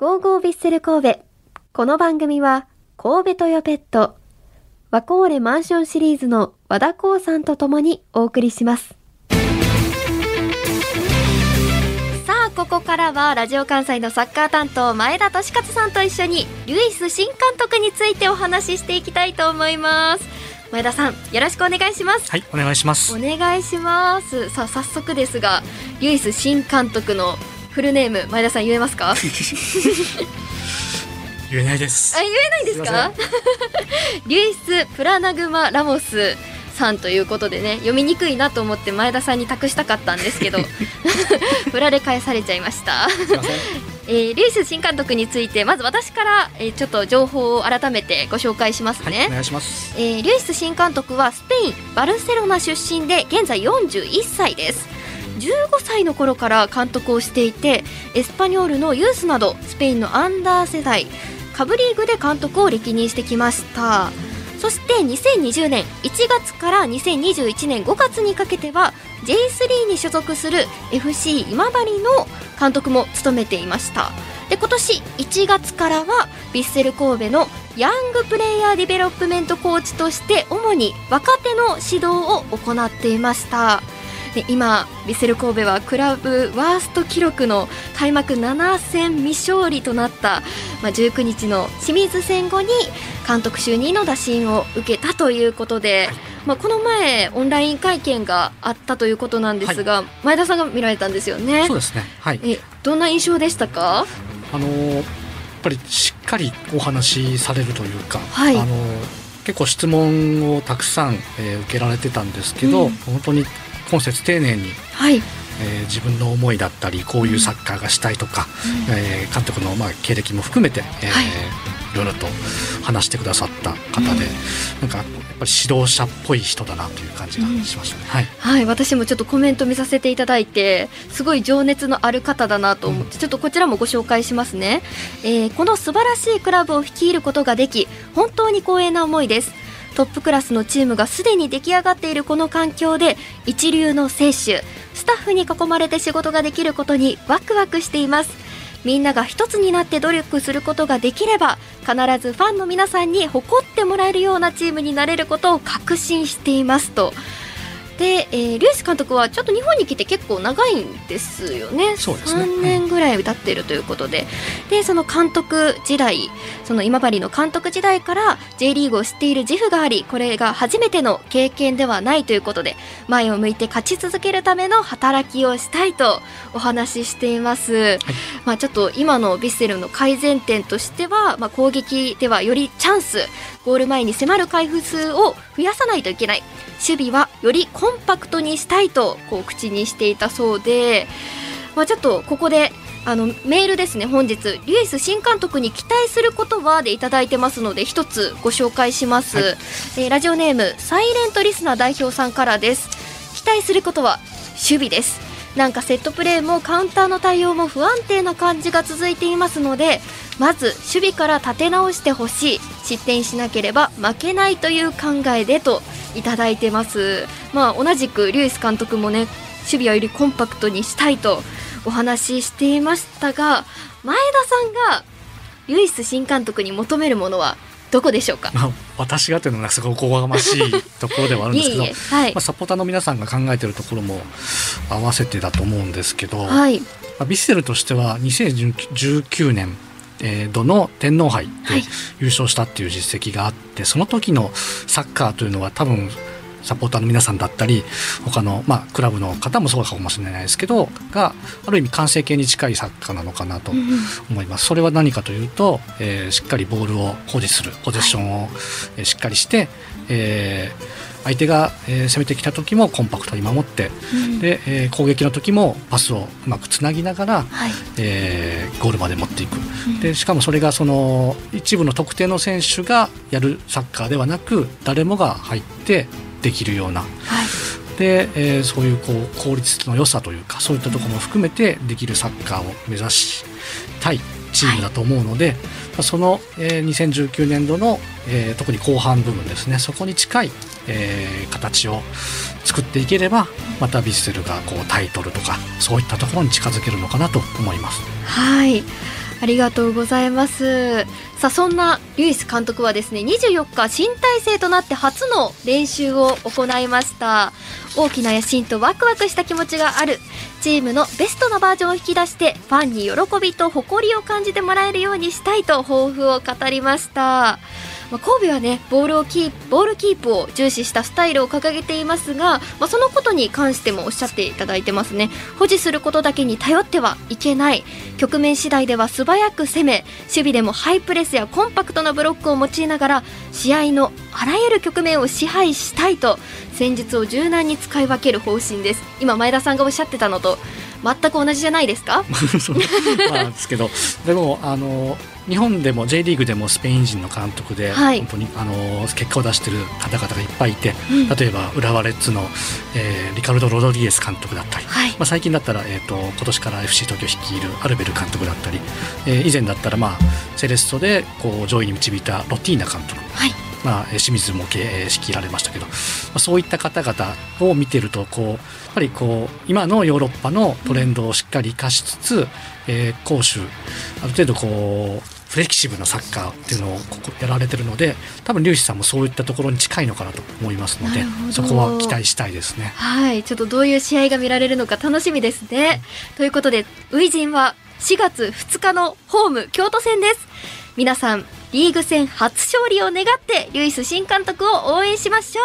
ゴーゴービッセル神戸。この番組は、神戸トヨペット、ワコーレマンションシリーズの和田光さんと共にお送りします。さあ、ここからは、ラジオ関西のサッカー担当、前田利勝さんと一緒に、ルイス新監督についてお話ししていきたいと思います。前田さん、よろしくお願いします。はい、お願いします。お願いします。さあ、早速ですが、ルイス新監督のフルネーム、前田さん言えますか？言えないです。あ言えないですか？リュイス・プラナグマ・ラモスさんということでね読みにくいなと思って前田さんに託したかったんですけど 振られ返されちゃいました。えー、リュイス新監督についてまず私から、えーちょっと情報を改めてご紹介しますはい、ね、お願いします。えーリュイス新監督はスペイン・バルセロナ出身で現在41歳です15歳の頃から監督をしていてエスパニョールのユースなどスペインのアンダー世代下部リーグで監督を歴任してきました。そして2020年1月から2021年5月にかけては J3 に所属する FC 今治の監督も務めていました。で今年1月からはヴィッセル神戸のヤングプレイヤーディベロップメントコーチとして主に若手の指導を行っていました。で今ヴィッセル神戸はクラブワースト記録の開幕7戦未勝利となった、まあ、19日の清水戦後に監督就任の打診を受けたということで、はい。まあ、この前オンライン会見があったということなんですが、前田さんが見られたんですよね。そうですね。はい。えどんな印象でしたか？あのーやっぱりしっかりお話しされるというか、はい。あのー結構質問をたくさん、えー受けられてたんですけど、うん。本当に今節丁寧に、はい、えー自分の思いだったりこういうサッカーがしたいとか、えー監督のまあ経歴も含めて、えーはい。いろいろと話してくださった方で、なんかやっぱり指導者っぽい人だなという感じがしましたね。はい。はい、私もちょっとコメント見させていただいてすごい情熱のある方だなと思って、ちょっとこちらもご紹介しますね、えーこの素晴らしいクラブを率いることができ本当に光栄な思いですトップクラスのチームがすでに出来上がっているこの環境で一流の選手スタッフに囲まれて仕事ができることにワクワクしています。みんなが一つになって努力することができれば必ずファンの皆さんに誇ってもらえるようなチームになれることを確信していますと。で、えー、ルイス監督はちょっと日本に来て結構長いんですよね。そうですね。3年ぐらい経っているということで。でその監督時代その今治の監督時代から J リーグを知っている自負がありこれが初めての経験ではないということで前を向いて勝ち続けるための働きをしたいとお話ししています、まあ、ちょっと今のヴィッセルの改善点としては、まあ、攻撃ではよりチャンスゴール前に迫る回復数を増やさないといけない。守備はよりコンパクトにしたいとこう口にしていたそうで、まあ、ちょっとここであのメールですね本日。リュイス新監督に期待することはでいただいてますので一つご紹介します、はい。えーラジオネームサイレントリスナー代表さんからです。期待することは守備です。なんかセットプレーもカウンターの対応も不安定な感じが続いていますのでまず守備から立て直してほしい。失点しなければ負けないという考えでといただいてます。まあ同じくリュイス監督もね守備はよりコンパクトにしたいとお話ししていましたが前田さんがリュイス新監督に求めるものはどこでしょうか？まあ、私がというのがすごいおこがましいところではあるんですけど はいまあ、サポーターの皆さんが考えているところも合わせてだと思うんですけど、まはい。あ、ビッセルとしては2019年えー度の天皇杯ではい。優勝したっていう実績があって、その時のサッカーというのは多分サポーターの皆さんだったり他の、まあ、クラブの方もそうかもしれないですけどがある意味完成形に近いサッカーなのかなとうん思います。それは何かというと、えーしっかりボールを保持するポゼッションを、えーしっかりして、えー相手が、えー攻めてきた時もコンパクトに守ってうん。で、えー攻撃の時もパスをうまくつなぎながら、はい。えーゴールまで持っていく。うん。でしかもそれがその一部の特定の選手がやるサッカーではなく誰もが入ってできるような。はい。で、えーそういうこう効率の良さというかそういったところも含めてできるサッカーを目指したいチームだと思うので、まあその、えー2019年度の、えー特に後半部分ですね。そこに近い、えー形を作っていければまたヴィッセルがこうタイトルとかそういったところに近づけるのかなと思います。はいありがとうございます。さあそんなルイス監督はですね24日新体制となって初の練習を行いました。大きな野心とワクワクした気持ちがある。チームのベストなバージョンを引き出してファンに喜びと誇りを感じてもらえるようにしたいと抱負を語りました。まあ、神戸はねボールをキープボールキープを重視したスタイルを掲げていますが、まあ、そのことに関してもおっしゃっていただいてますね。保持することだけに頼ってはいけない。局面次第では素早く攻め守備でもハイプレスやコンパクトなブロックを用いながら試合のあらゆる局面を支配したいと戦術を柔軟に使い分ける方針です。今前田さんがおっしゃってたのと全く同じじゃないですか？そうまあですけどでもあの日本でも J リーグでもスペイン人の監督で、はい、本当にあの結果を出している方々がいっぱいいて、うん、例えば浦和レッズの、えー、リカルド・ロドリゲス監督だったり、はい、まあ、最近だったら、えーと、今年から FC 東京率いるアルベル監督だったり、えー、以前だったら、まあ、セレッソでこう上位に導いたロティーナ監督、はいまあ、清水も仕切られましたけど、まあ、そういった方々を見てるとこうやっぱりこう今のヨーロッパのトレンドをしっかり生かしつつ、うん、えー、攻守ある程度こうフレキシブルなサッカーっていうのをここやられてるので多分粒子さんもそういったところに近いのかなと思いますのでそこは期待したいですね。はい。ちょっとどういう試合が見られるのか楽しみですね。ということで初陣は4月2日のホーム京都戦です。皆さんリーグ戦初勝利を願ってルイス新監督を応援しましょう。